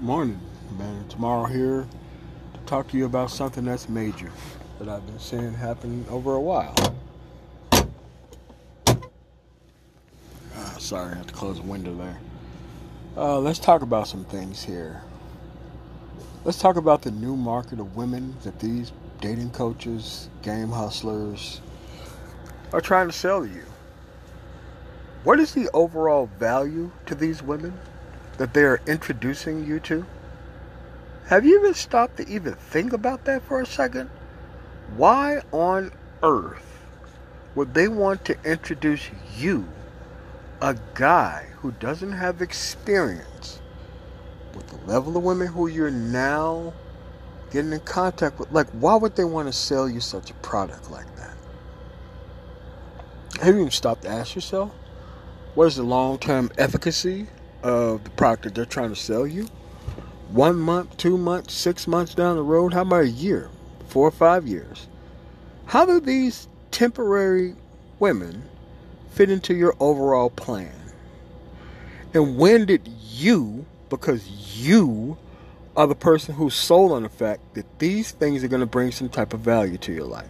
Morning, man. Tomorrow here to talk to you about something that's major that I've been seeing happen over a while. Ah, sorry, I had to close the window there. Uh, let's talk about some things here. Let's talk about the new market of women that these dating coaches, game hustlers are trying to sell to you. What is the overall value to these women? That they are introducing you to? Have you even stopped to even think about that for a second? Why on earth would they want to introduce you, a guy who doesn't have experience, with the level of women who you're now getting in contact with? Like, why would they want to sell you such a product like that? Have you even stopped to ask yourself? What is the long term efficacy of the product that they're trying to sell you. One month, two months, six months down the road, how about a year, four or five years? How do these temporary women fit into your overall plan? And when did you, because you are the person who's sold on the fact that these things are going to bring some type of value to your life?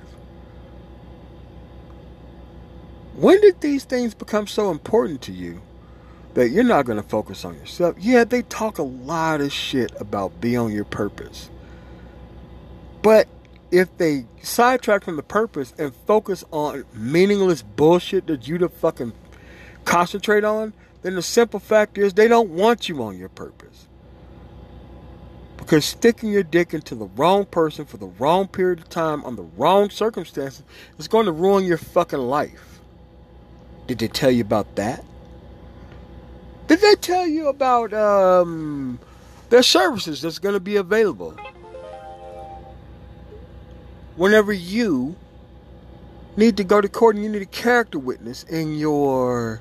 When did these things become so important to you that you're not going to focus on yourself. Yeah, they talk a lot of shit about be on your purpose. But if they sidetrack from the purpose and focus on meaningless bullshit that you to fucking concentrate on, then the simple fact is they don't want you on your purpose. Because sticking your dick into the wrong person for the wrong period of time on the wrong circumstances is going to ruin your fucking life. Did they tell you about that? Did they tell you about um, their services that's going to be available? Whenever you need to go to court and you need a character witness in your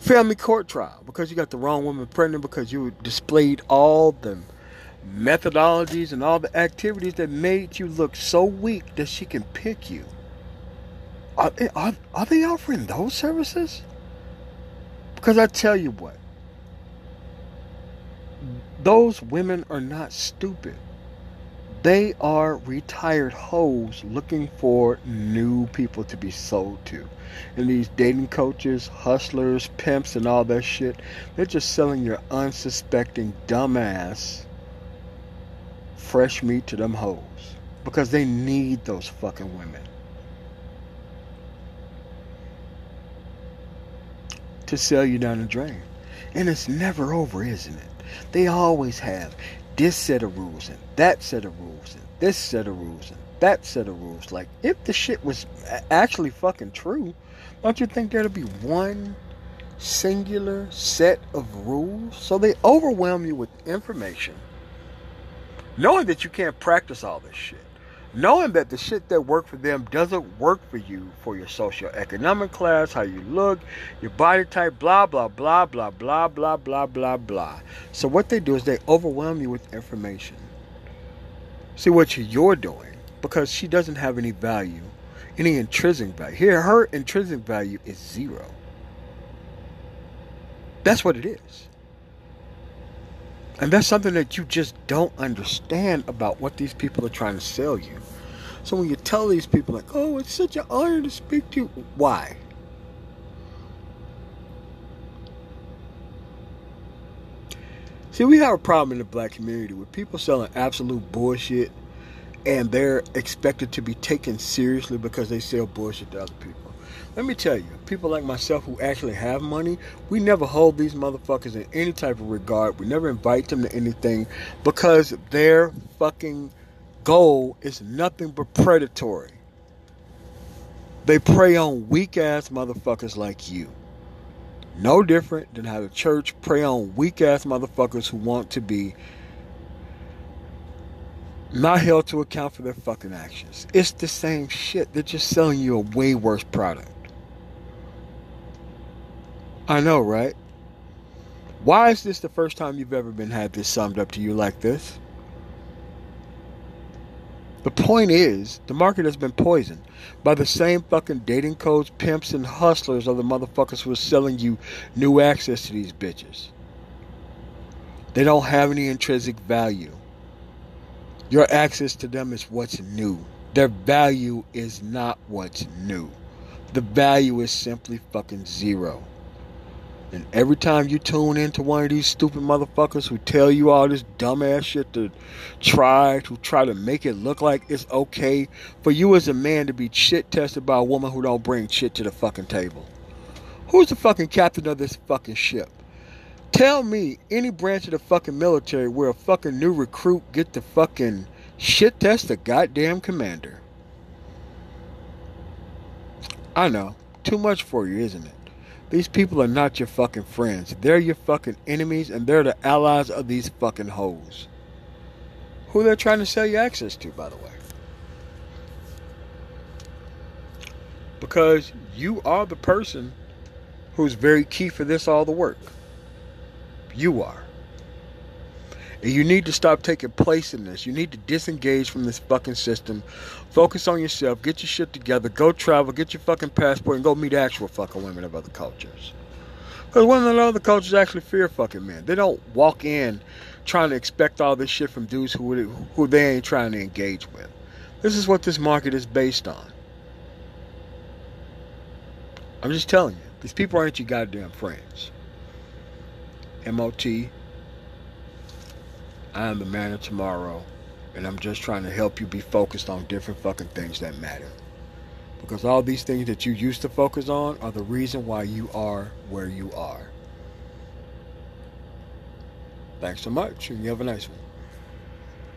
family court trial because you got the wrong woman pregnant because you displayed all the methodologies and all the activities that made you look so weak that she can pick you. Are, are, are they offering those services? Because I tell you what, those women are not stupid. They are retired hoes looking for new people to be sold to. And these dating coaches, hustlers, pimps, and all that shit, they're just selling your unsuspecting dumbass fresh meat to them hoes. Because they need those fucking women. To sell you down the drain. And it's never over, isn't it? They always have this set of rules and that set of rules and this set of rules and that set of rules. Like, if the shit was actually fucking true, don't you think there'd be one singular set of rules? So they overwhelm you with information, knowing that you can't practice all this shit knowing that the shit that worked for them doesn't work for you for your social economic class, how you look, your body type, blah blah blah blah blah blah blah blah blah. So what they do is they overwhelm you with information. See what you're doing because she doesn't have any value, any intrinsic value. Here, her intrinsic value is zero. That's what it is. And that's something that you just don't understand about what these people are trying to sell you. So when you tell these people, like, oh, it's such an honor to speak to you, why? See, we have a problem in the black community with people selling absolute bullshit and they're expected to be taken seriously because they sell bullshit to other people. Let me tell you, people like myself who actually have money, we never hold these motherfuckers in any type of regard. We never invite them to anything because their fucking goal is nothing but predatory. They prey on weak ass motherfuckers like you. No different than how the church prey on weak ass motherfuckers who want to be not held to account for their fucking actions. It's the same shit. They're just selling you a way worse product. I know, right? Why is this the first time you've ever been had this summed up to you like this? The point is, the market has been poisoned by the same fucking dating codes, pimps, and hustlers of the motherfuckers who are selling you new access to these bitches. They don't have any intrinsic value. Your access to them is what's new. Their value is not what's new. The value is simply fucking zero. And every time you tune into one of these stupid motherfuckers who tell you all this dumbass shit to try to try to make it look like it's okay for you as a man to be shit tested by a woman who don't bring shit to the fucking table. Who's the fucking captain of this fucking ship? Tell me any branch of the fucking military where a fucking new recruit get the fucking shit test the goddamn commander. I know. Too much for you, isn't it? These people are not your fucking friends. They're your fucking enemies and they're the allies of these fucking hoes. Who they're trying to sell you access to, by the way. Because you are the person who's very key for this all the work. You are. And you need to stop taking place in this. You need to disengage from this fucking system. Focus on yourself. Get your shit together. Go travel. Get your fucking passport and go meet actual fucking women of other cultures. Because women of other cultures actually fear fucking men. They don't walk in trying to expect all this shit from dudes who who they ain't trying to engage with. This is what this market is based on. I'm just telling you. These people aren't your goddamn friends. MOT I am the man of tomorrow, and I'm just trying to help you be focused on different fucking things that matter. Because all these things that you used to focus on are the reason why you are where you are. Thanks so much, and you have a nice one.